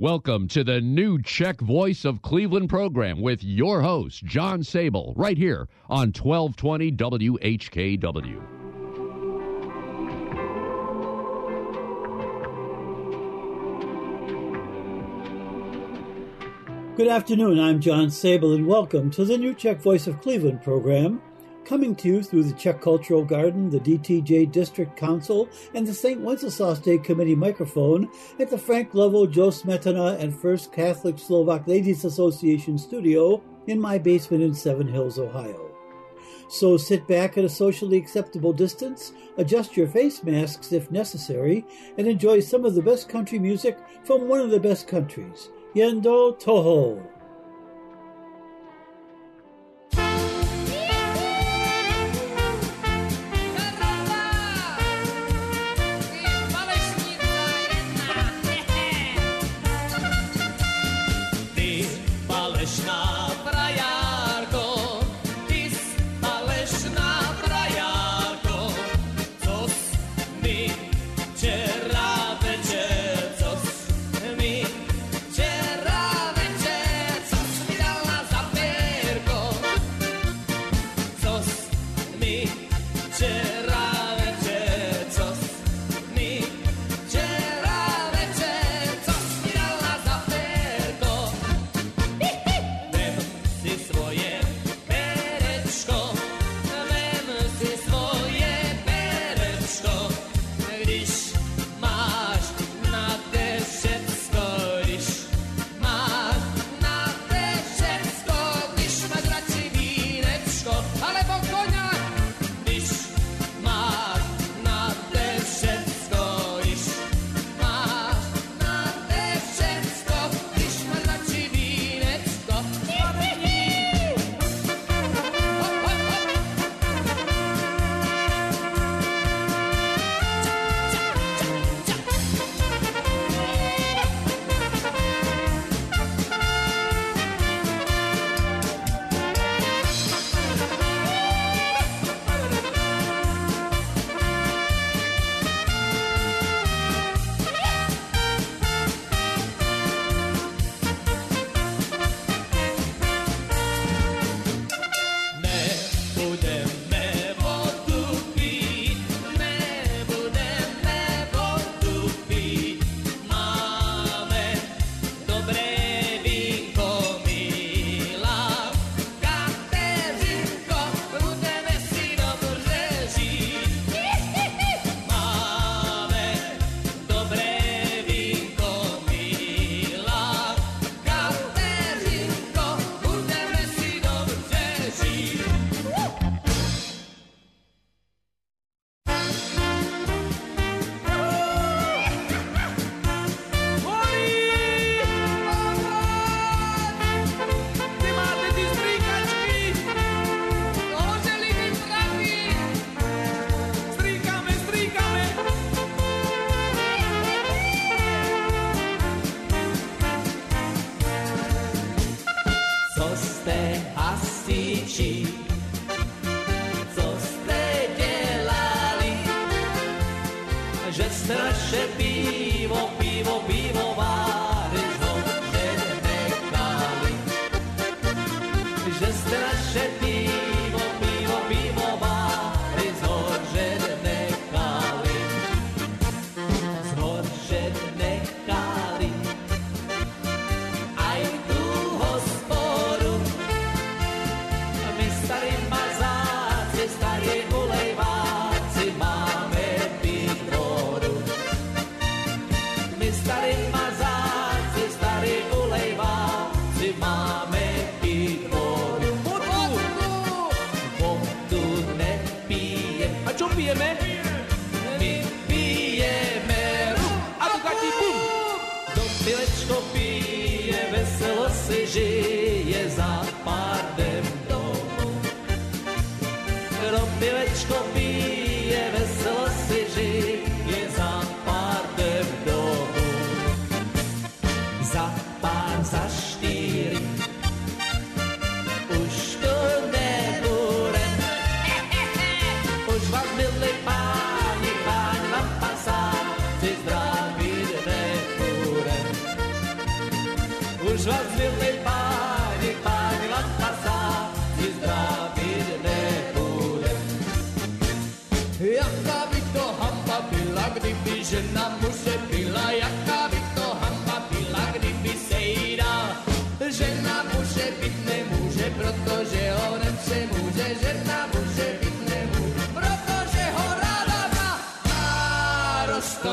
Welcome to the new Czech Voice of Cleveland program with your host, John Sable, right here on 1220 WHKW. Good afternoon, I'm John Sable, and welcome to the new Czech Voice of Cleveland program, coming to you through the Czech Cultural Garden, the DTJ District Council, and the St. Wenceslas Day Committee microphone at the Frank Lovell, Joe Smetana, and First Catholic Slovak Ladies Association studio in my basement in Seven Hills, Ohio. So sit back at a socially acceptable distance, adjust your face masks if necessary, and enjoy some of the best country music from one of the best countries, Yendo Toho.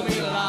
coming alive.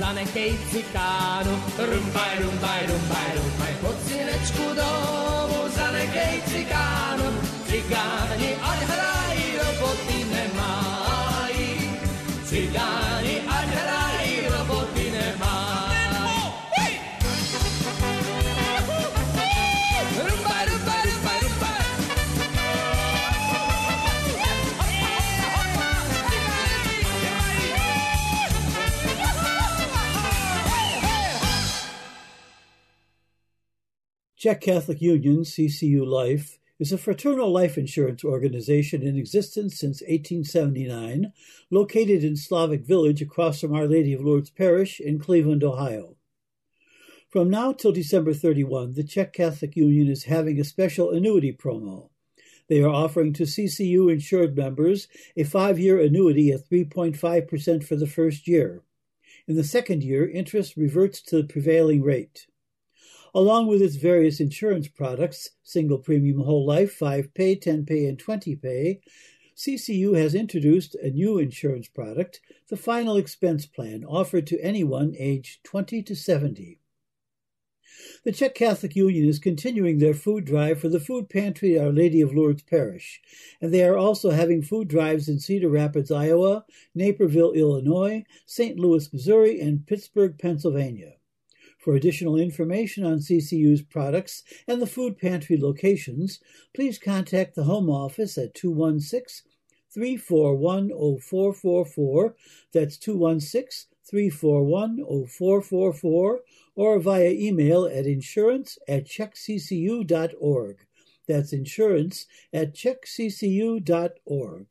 Zanechej cikánu. Rumbaj, rumbaj, rumbaj, rumbaj. Pod synečku domu zanechej cikánu. Cikáni, ať hrají, roboty nemají. Czech Catholic Union, CCU Life, is a fraternal life insurance organization in existence since 1879, located in Slavic Village across from Our Lady of Lourdes Parish in Cleveland, Ohio. From now till December 31, the Czech Catholic Union is having a special annuity promo. They are offering to CCU insured members a five year annuity at 3.5% for the first year. In the second year, interest reverts to the prevailing rate. Along with its various insurance products, single premium whole life, 5 pay, 10 pay, and 20 pay, CCU has introduced a new insurance product, the Final Expense Plan, offered to anyone aged 20 to 70. The Czech Catholic Union is continuing their food drive for the food pantry at Our Lady of Lourdes Parish, and they are also having food drives in Cedar Rapids, Iowa, Naperville, Illinois, St. Louis, Missouri, and Pittsburgh, Pennsylvania. For additional information on CCU's products and the food pantry locations, please contact the Home Office at 216 341 0444. That's 216 341 0444 or via email at insurance at checkccu.org. That's insurance at checkccu.org.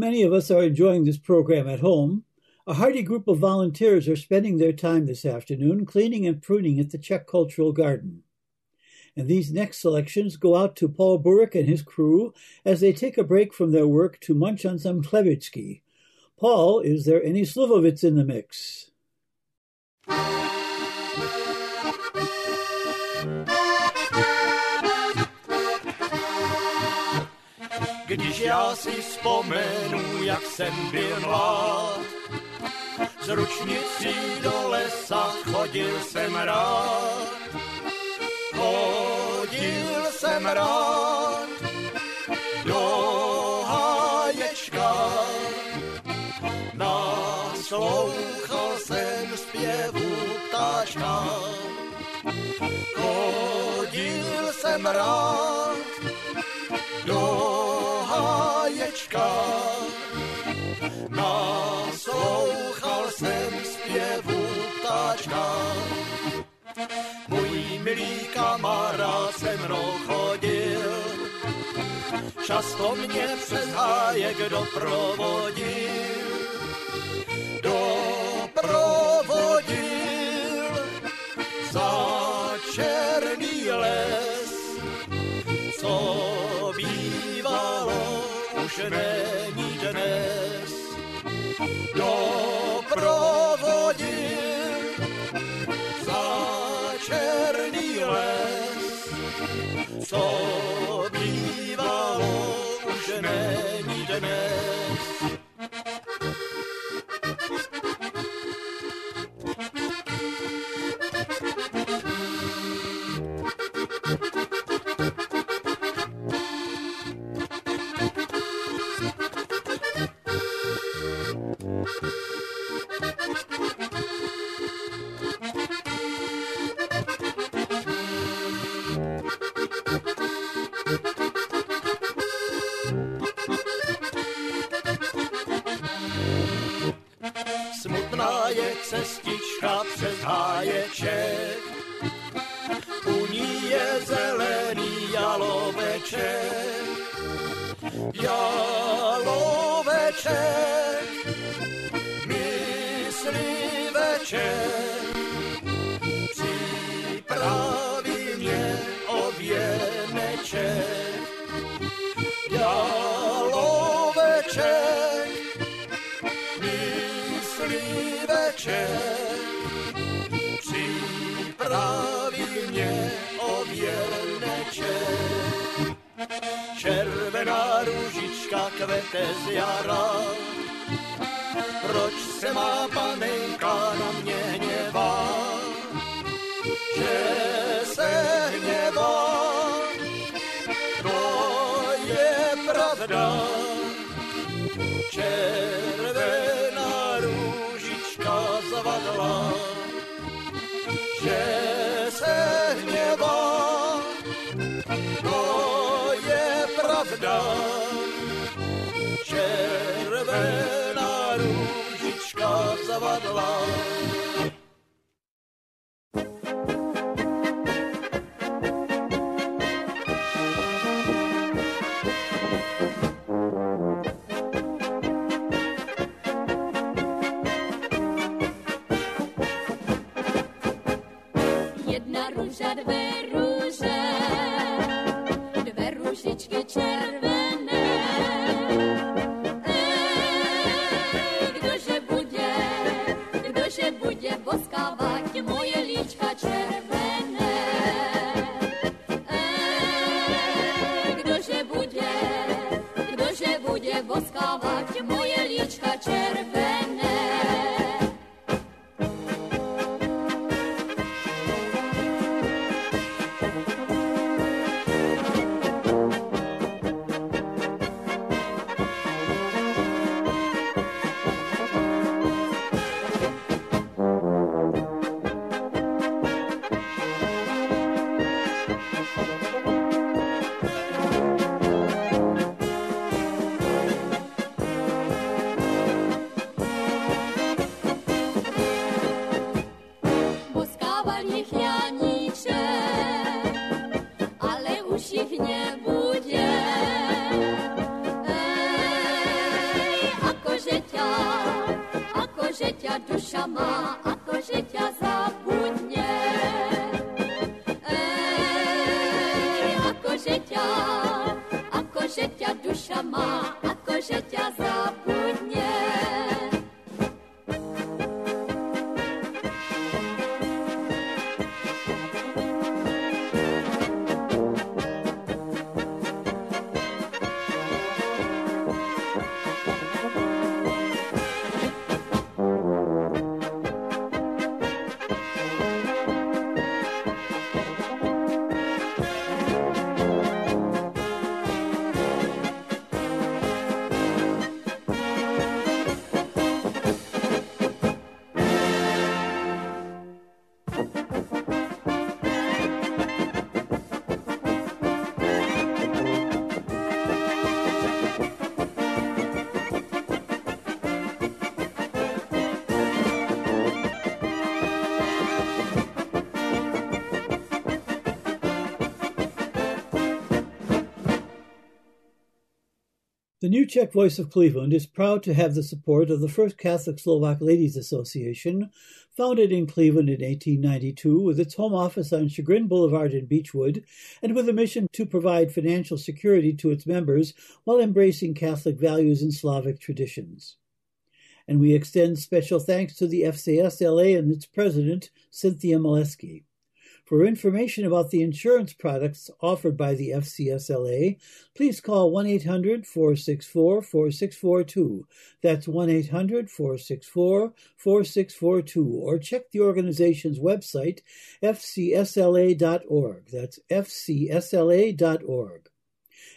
many of us are enjoying this program at home, a hearty group of volunteers are spending their time this afternoon cleaning and pruning at the Czech Cultural Garden. And these next selections go out to Paul Burek and his crew as they take a break from their work to munch on some Klevitsky. Paul, is there any Slivovitz in the mix? Když já si vzpomenu, jak jsem byl mlád, z ručnicí do lesa chodil jsem rád. Chodil jsem rád do háječka, naslouchal jsem zpěvu ptáčka. Chodil jsem rád do háječka, naslouchal jsem zpěvu ptáčka. Můj milý kamarád se mnou chodil, často mě přes hájek doprovodil. Doprovodil za černý les, co Doprovodil za černý les, co bývalo, už není dnes. Věneček. Jaloveček, mysliveček, připraví mě o věneček. Červená růžička kvete z jara, proč se má panenka na mě hněvá? Pravda. Červená růžička zavadla, že se hněvá, to je pravda. Červená růžička zavadla. Juliuczka czerwena. The New Czech Voice of Cleveland is proud to have the support of the First Catholic Slovak Ladies Association, founded in Cleveland in 1892 with its home office on Chagrin Boulevard in Beechwood, and with a mission to provide financial security to its members while embracing Catholic values and Slavic traditions. And we extend special thanks to the FCSLA and its president, Cynthia Molesky. For information about the insurance products offered by the FCSLA, please call 1 800 464 4642. That's 1 800 464 4642, or check the organization's website, fcsla.org. That's fcsla.org.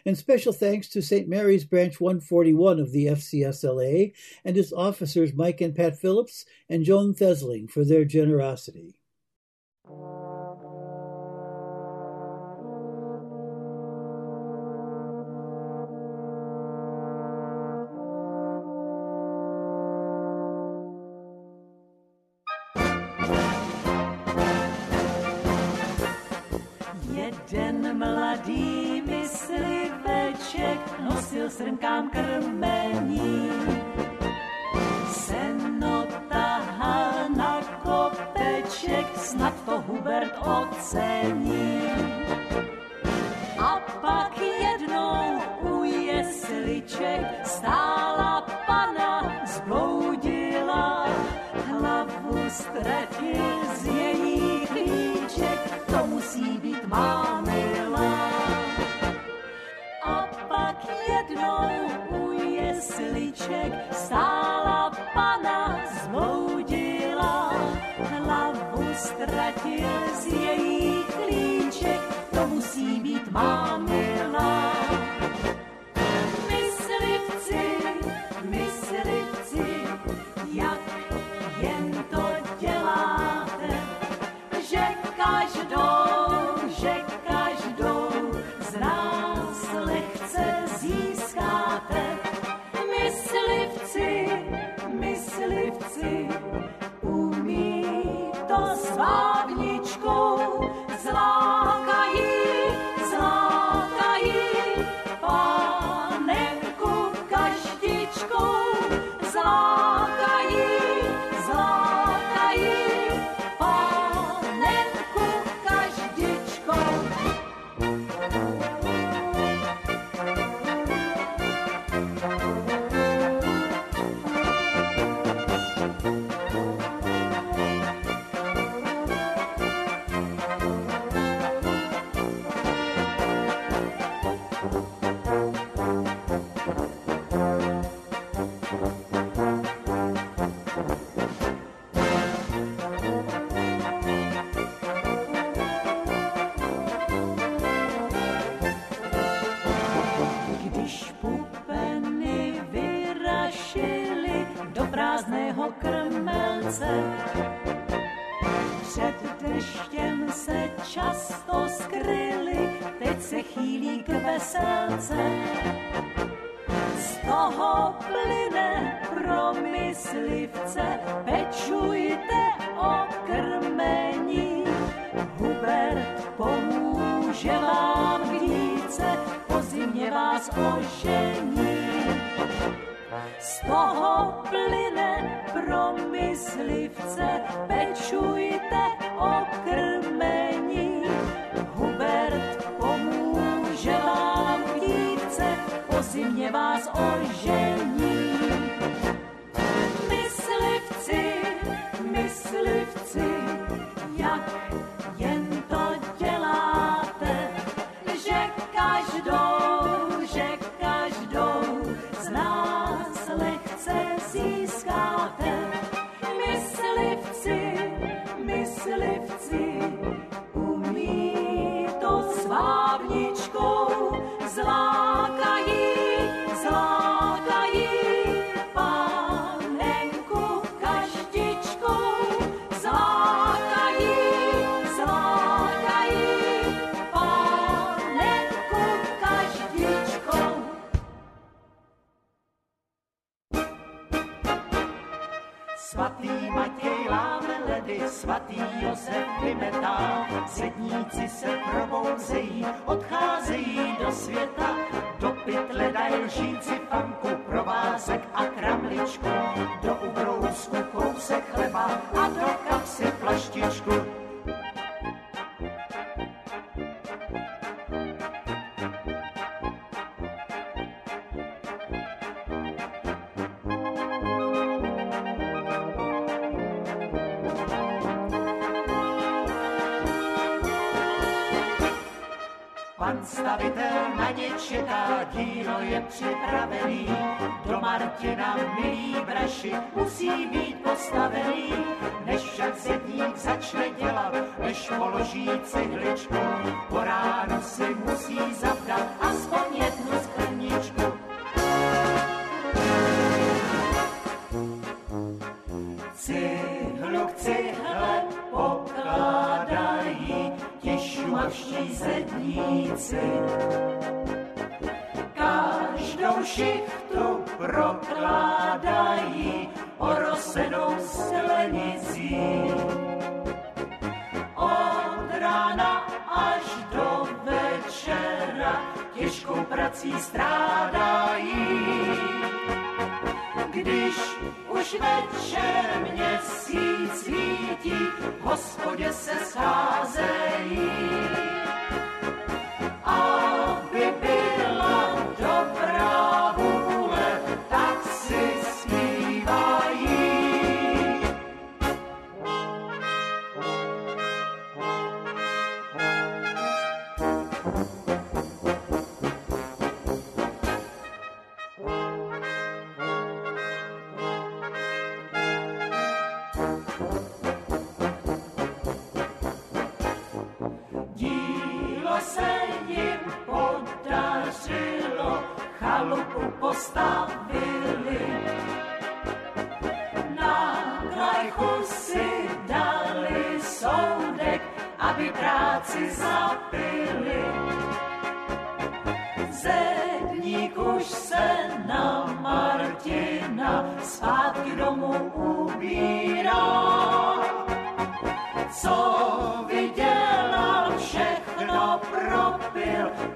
And special thanks to St. Mary's Branch 141 of the FCSLA and its officers Mike and Pat Phillips and Joan Thesling for their generosity. Srnkám krmení. Seno tahal na kopeček, snad to Hubert ocení. A pak jednou u jesliček stála pana zbloudila, hlavu ztratil z její klíček, to musí být má jednou u jesliček stála pana zbloudila, hlavu ztratil z její klíček, to musí být má с магничком. Více, vás ožení. z toho plyne pro myslivce, pečujte o krmení. Hubert pomůže vám v dívce, po zimě vás ožení. Myslivci, umí to s vábničkou, zlákají, sedníci se probouzejí, odcházejí do světa, do pytle dají lžíci fanku, provázek a kramličku, do ubrousku kousek chleba a Pan stavitel na ně čeká, dílo je připravený. Do Martina, milí braši, musí být postavený. Než však zedník začne dělat, než položí cihličku, po ránu si musí zavdat aspoň jednu skleničku. Cihlu k cihle ti šumavští zedníci. Každou šichtu prokládají orosenou sklenicí. Od rána až do večera těžkou prací strádají. Když už večer měsíc svítí, hospodě se scházejí. Postavili. Na krajchu si dali soudek, aby práci zapili. Zedník už se na Martina zpátky domů ubírá co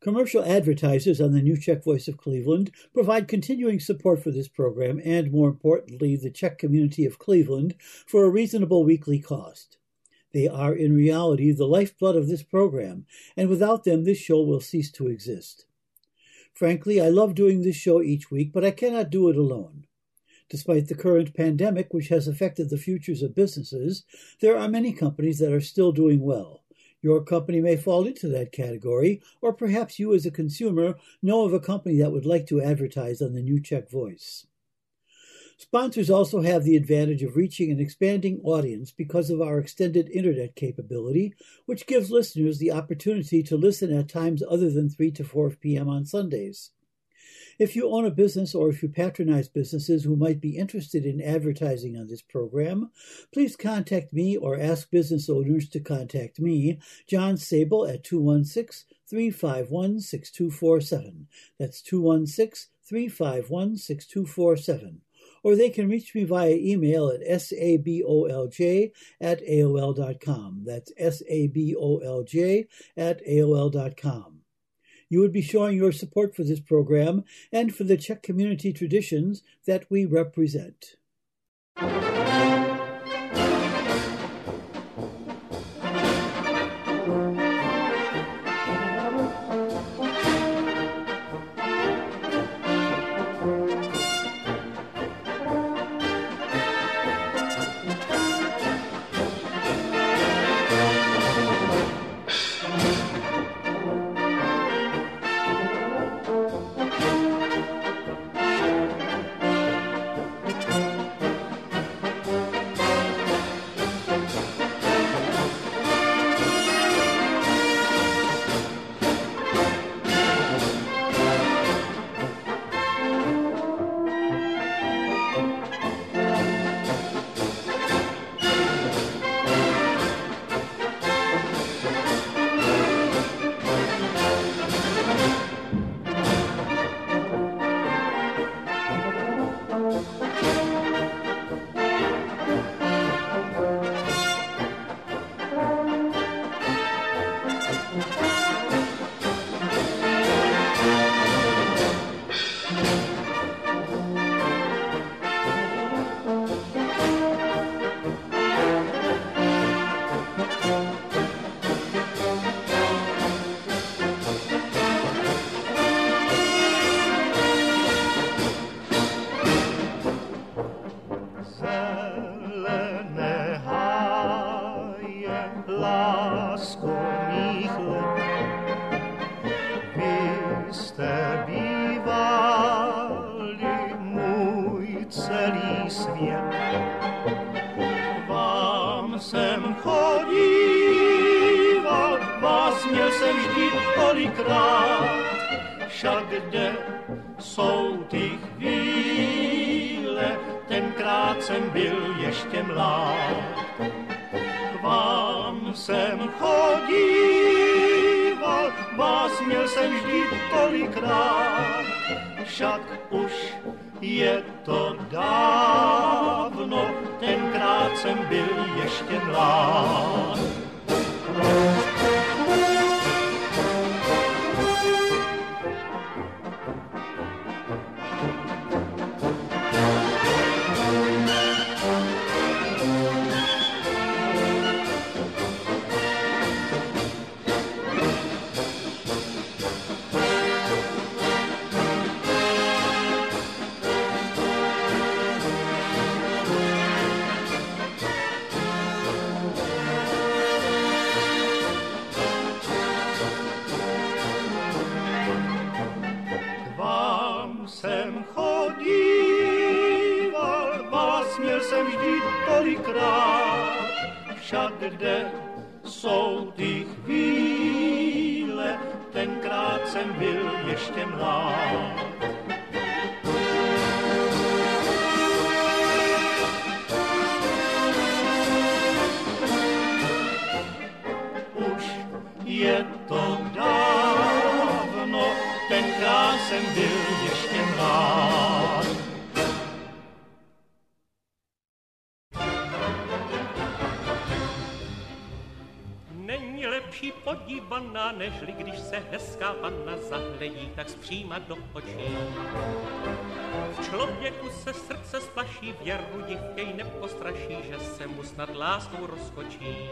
Commercial advertisers on the New Czech Voice of Cleveland provide continuing support for this program and, more importantly, the Czech community of Cleveland for a reasonable weekly cost. They are, in reality, the lifeblood of this program, and without them, this show will cease to exist. Frankly, I love doing this show each week, but I cannot do it alone. Despite the current pandemic, which has affected the futures of businesses, there are many companies that are still doing well. Your company may fall into that category, or perhaps you as a consumer know of a company that would like to advertise on the New Czech Voice. Sponsors also have the advantage of reaching an expanding audience because of our extended internet capability, which gives listeners the opportunity to listen at times other than 3 to 4 p.m. on Sundays. If you own a business or if you patronize businesses who might be interested in advertising on this program, please contact me or ask business owners to contact me, John Sable, at 216 351 6247. That's 216 351 6247. Or they can reach me via email at sabolj at aol.com. That's sabolj at aol.com. You would be showing your support for this program and for the Czech community traditions that we represent. Tolikrát, však kde jsou ty chvíle, tenkrát jsem byl ještě mlád. K vám jsem chodíval, vás měl jsem vždy tolikrát, však už je to dávno, tenkrát jsem byl ještě mlád. Kde jsou ty chvíle, tenkrát jsem byl ještě mlád. Podívaná, nežli když se hezká panna zahledí, tak zpříma do očí. V člověku se srdce splaší, věru div jej nepostraší, že se mu snad láskou rozkočí.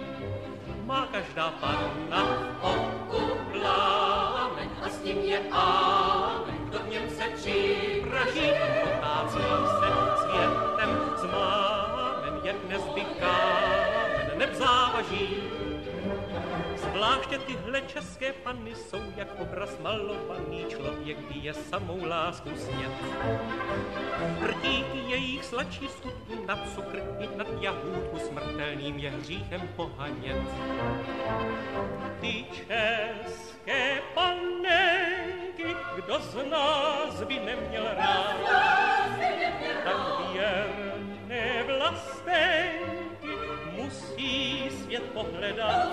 Má každá panna v oku plámen a s ním je ámen, kdo v něm se připraží, potácí se světem zmámen, je dnes by kámen nevzávaží. Zvláště tyhle české panny jsou jak obraz malovaný člověk, by je samou lásku snět. Rtíky jejich sladší skutku na cukr i nad jahůdku smrtelným je hříchem pohanět. Ty české panenky, kdo z nás by neměl rád, tak věrné vlastenky musí svět pohledat.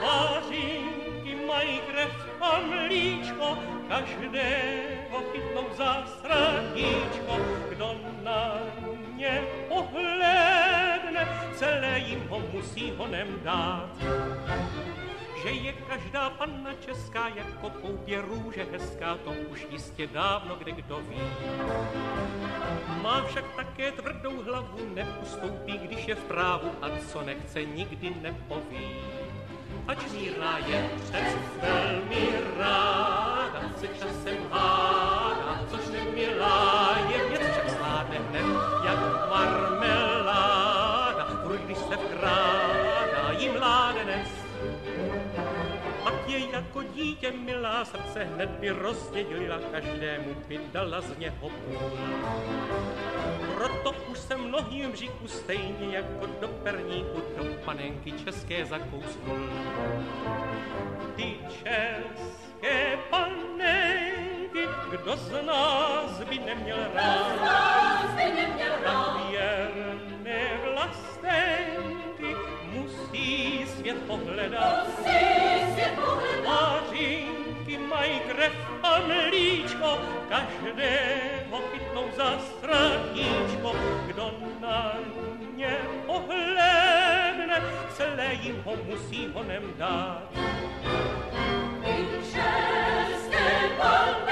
Pářínky mají a mlíčko, každého chytnou za sraníčko, kdo na ně pohledne, celé jim ho musí honem dát že je každá panna česká jako poupě růže hezká, to už jistě dávno kde kdo ví. Má však také tvrdou hlavu, neustoupí, když je v právu a co nechce, nikdy nepoví. Ač mírná je přes velmi ráda, se časem hádá, což nemilá dítě milá, srdce hned by rozdělila, každému by dala z něho půl. Proto už se mnohým říku stejně jako do perníku do panenky české zakousnul. Ty české panenky, kdo z nás by neměl rád? Kdo z nás by neměl rád? Svět pohledat. Musí svět mají krev a mlíčko, každého chytnou za straníčko. Kdo na ně pohledne, celé jim ho musí honem dát. České panenky,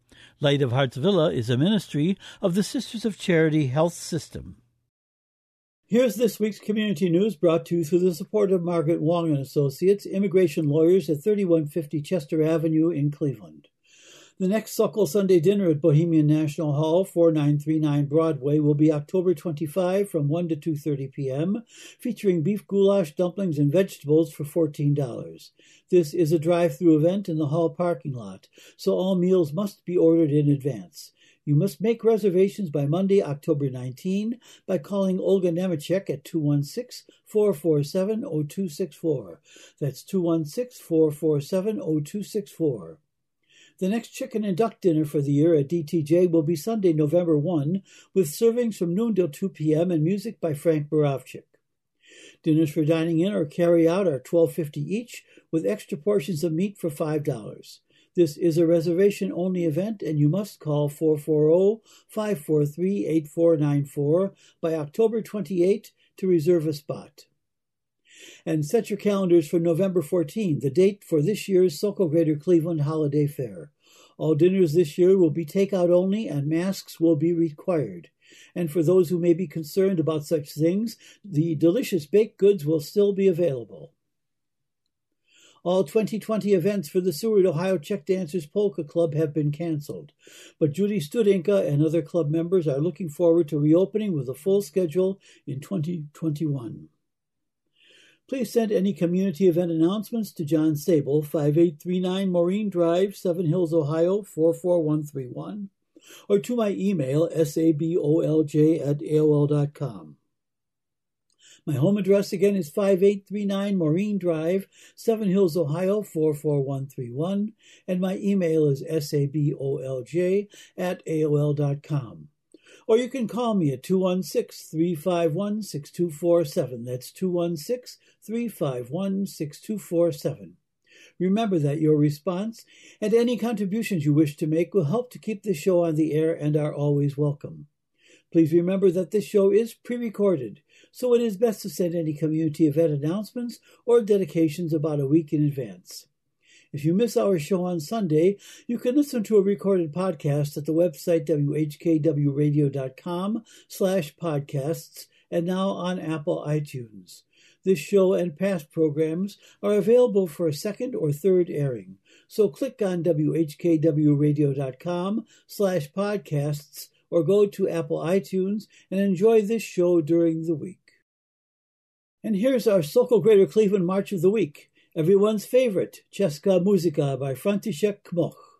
Light of Hearts Villa is a ministry of the Sisters of Charity Health System. Here's this week's community news brought to you through the support of Margaret Wong and Associates, immigration lawyers at 3150 Chester Avenue in Cleveland. The next Suckle Sunday dinner at Bohemian National Hall, 4939 Broadway, will be October 25 from 1 to 2.30 p.m., featuring beef goulash, dumplings, and vegetables for $14. This is a drive-through event in the hall parking lot, so all meals must be ordered in advance. You must make reservations by Monday, October 19 by calling Olga Nemechek at 216-447-0264. That's 216-447-0264. The next chicken and duck dinner for the year at DTJ will be Sunday, November 1, with servings from noon till 2 p.m. and music by Frank Borovchik. Dinners for dining in or carry out are $12.50 each, with extra portions of meat for $5. This is a reservation only event, and you must call 440 543 8494 by October 28 to reserve a spot. And set your calendars for November 14, the date for this year's Sokol Greater Cleveland Holiday Fair. All dinners this year will be takeout only, and masks will be required. And for those who may be concerned about such things, the delicious baked goods will still be available. All 2020 events for the Seward, Ohio Czech Dancers Polka Club have been canceled, but Judy Studinka and other club members are looking forward to reopening with a full schedule in 2021. Please send any community event announcements to John Sable, 5839 Maureen Drive, Seven Hills, Ohio, 44131, or to my email, sabolj at aol.com. My home address again is 5839 Maureen Drive, Seven Hills, Ohio 44131, and my email is sabolj at aol.com. Or you can call me at 216 351 6247. That's 216 351 6247. Remember that your response and any contributions you wish to make will help to keep the show on the air and are always welcome. Please remember that this show is pre recorded, so it is best to send any community event announcements or dedications about a week in advance. If you miss our show on Sunday, you can listen to a recorded podcast at the website whkwradio.com slash podcasts and now on Apple iTunes. This show and past programs are available for a second or third airing. So click on whkwradio.com slash podcasts or go to Apple iTunes and enjoy this show during the week. And here's our Sokol Greater Cleveland March of the Week, everyone's favorite, Česká muzika by František Kmoch.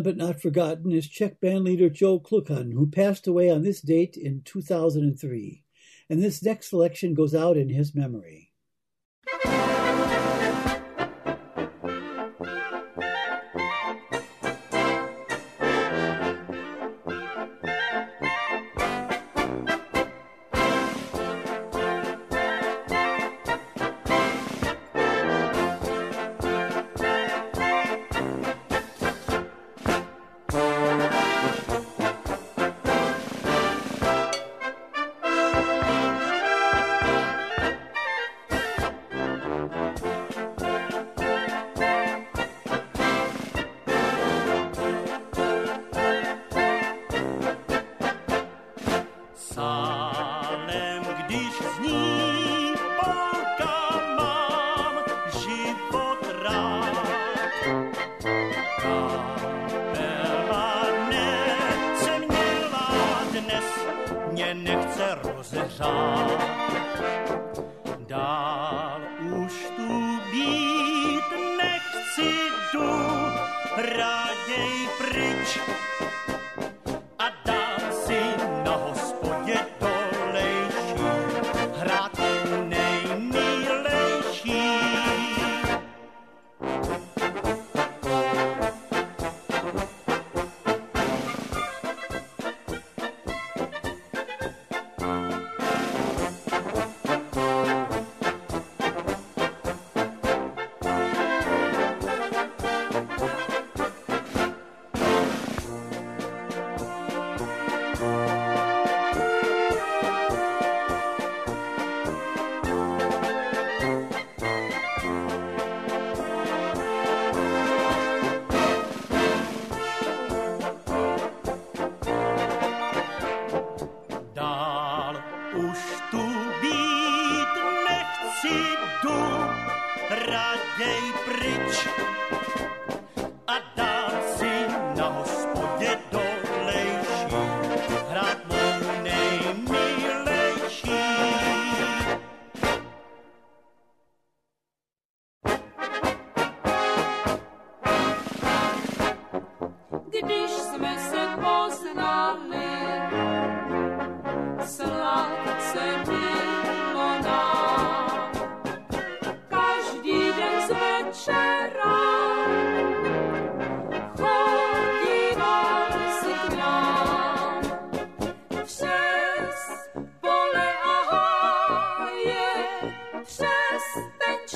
Gone but not forgotten is Czech band leader Joe Klukan, who passed away on this date in 2003. And this next selection goes out in his memory.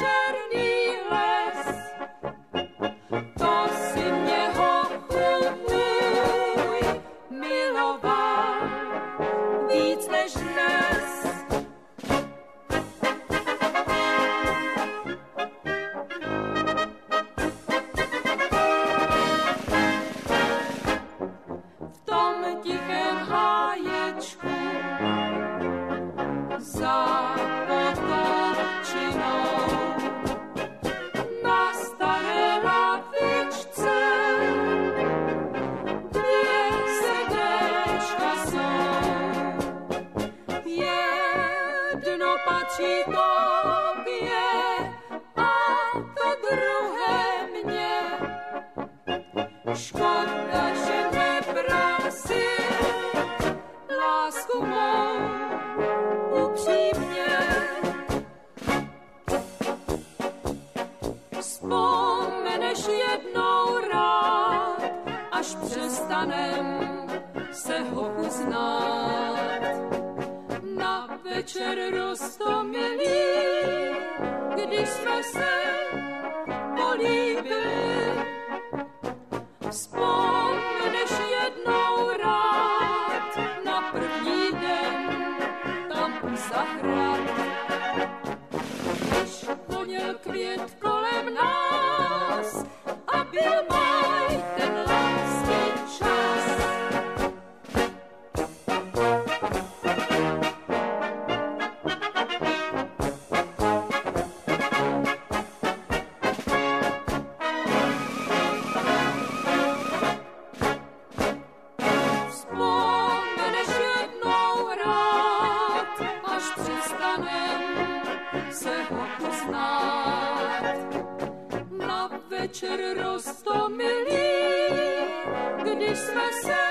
eternity. Christmas.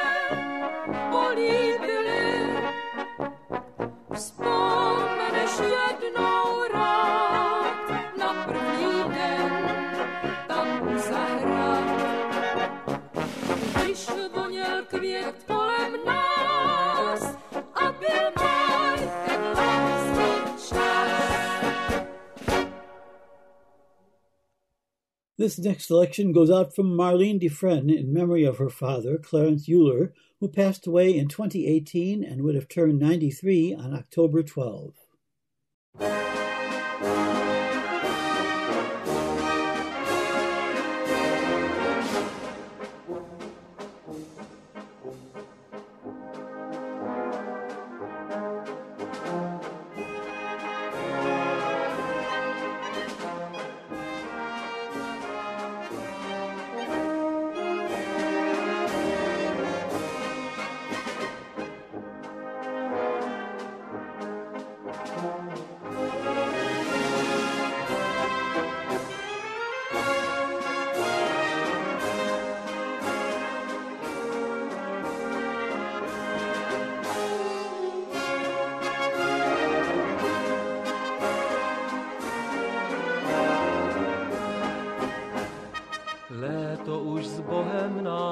This next selection goes out from Marlene Dufresne in memory of her father, Clarence Euler, who passed away in 2018 and would have turned 93 on October 12.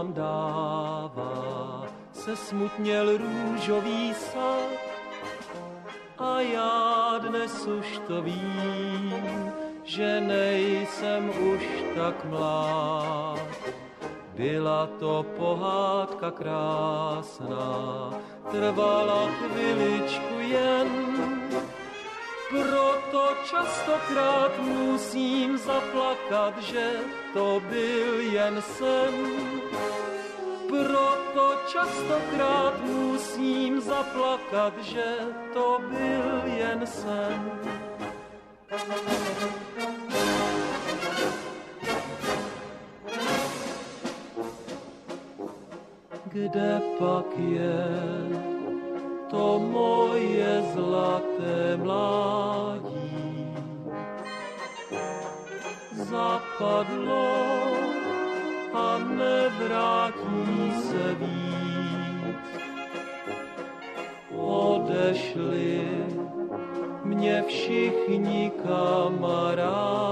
nám dává, se smutněl růžový sad. A já dnes už to vím, že nejsem už tak mlád. Byla to pohádka krásná, trvala chviličku jen. Proto častokrát musím zaplakat, že to byl jen sen proto častokrát musím zaplakat, že to byl jen sen. Kde pak je to moje zlaté mládí? Zapadlo a nevrátí se víc. Odešli mě všichni kamarádi.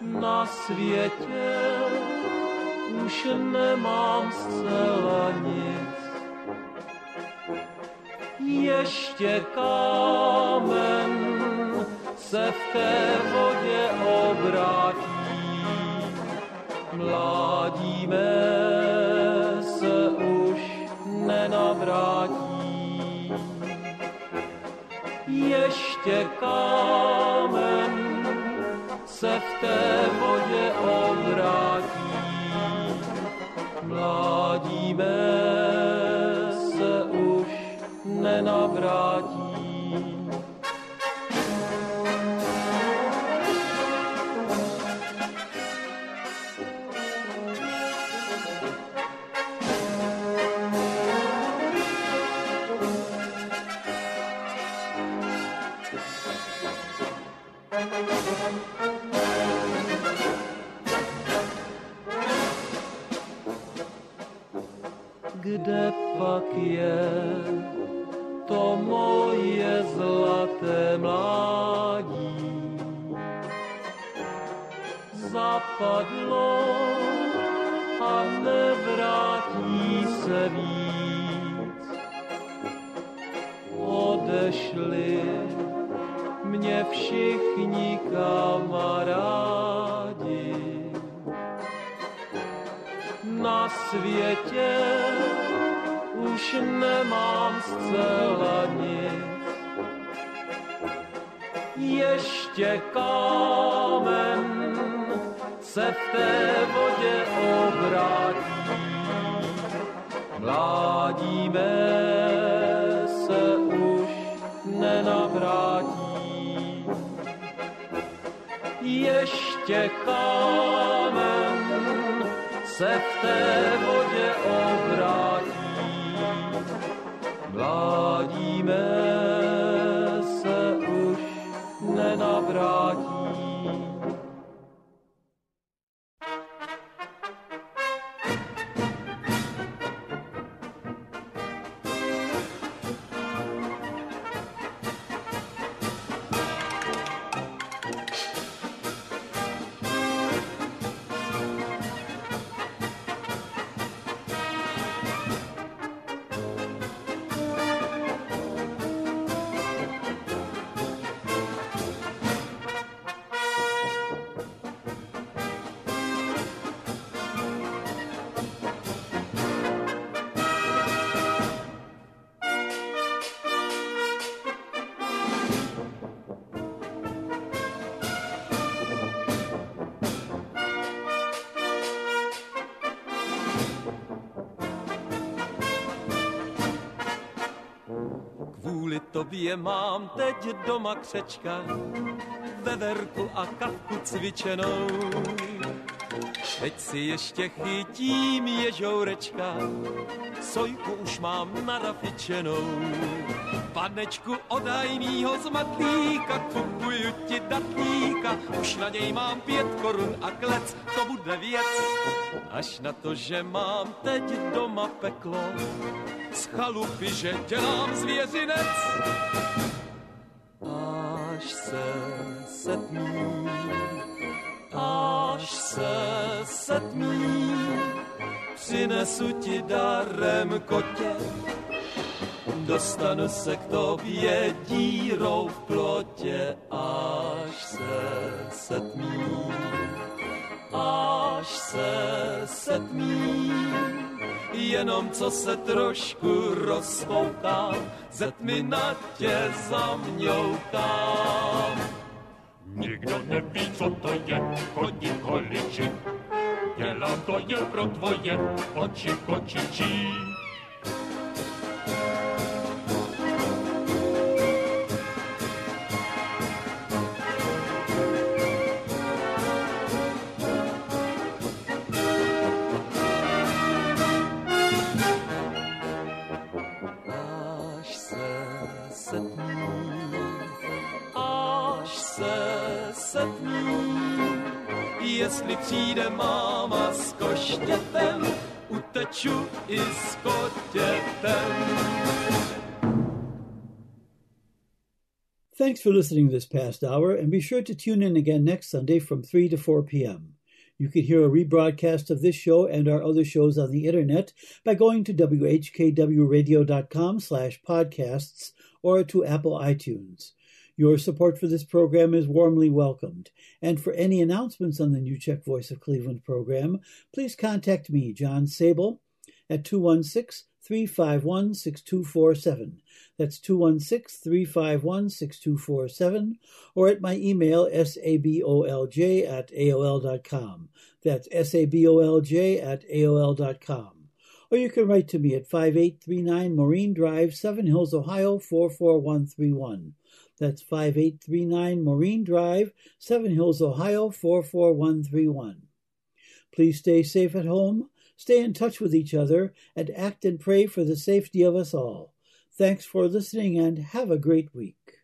Na světě už nemám zcela nic. Ještě kámen se v té vodě obrátí. Mládí mé se už nenavrátí. Ještě kámen se v té vodě obrátí. Mládí mé se už nenavrátí. Tobě mám teď doma křečka, veverku a kavku cvičenou. Teď si ještě chytím ježourečka, sojku už mám narafičenou. Panečku odaj mýho z matlíka, kupuju ti datlíka, už na něj mám pět korun a klec, to bude věc. Až na to, že mám teď doma peklo, z chalupy, že dělám zvěřinec. Až se setmí, až se setmí, přinesu ti darem kotě. Dostanu se k tobě dírou v plotě, až se setmí, až se setmí jenom co se trošku rozpoutám, ze tmy na tě zamňoutám. Nikdo neví, co to je, chodí količi, dělám to jen pro tvoje oči kočičí. Přijde máma s koštětem, uteču i s kotětem. Thanks for listening this past hour, and be sure to tune in again next Sunday from 3 to 4 p.m. You can hear a rebroadcast of this show and our other shows on the internet by going to whkwradio.com slash podcasts or to Apple iTunes. Your support for this program is warmly welcomed. And for any announcements on the New Czech Voice of Cleveland program, please contact me, John Sable, at 216 351 6247. That's 216 351 6247, or at my email, sabolj at aol.com. That's sabolj at aol.com. Or you can write to me at 5839 Maureen Drive, Seven Hills, Ohio 44131. That's 5839 Maureen Drive, Seven Hills, Ohio 44131. Please stay safe at home, stay in touch with each other, and act and pray for the safety of us all. Thanks for listening and have a great week.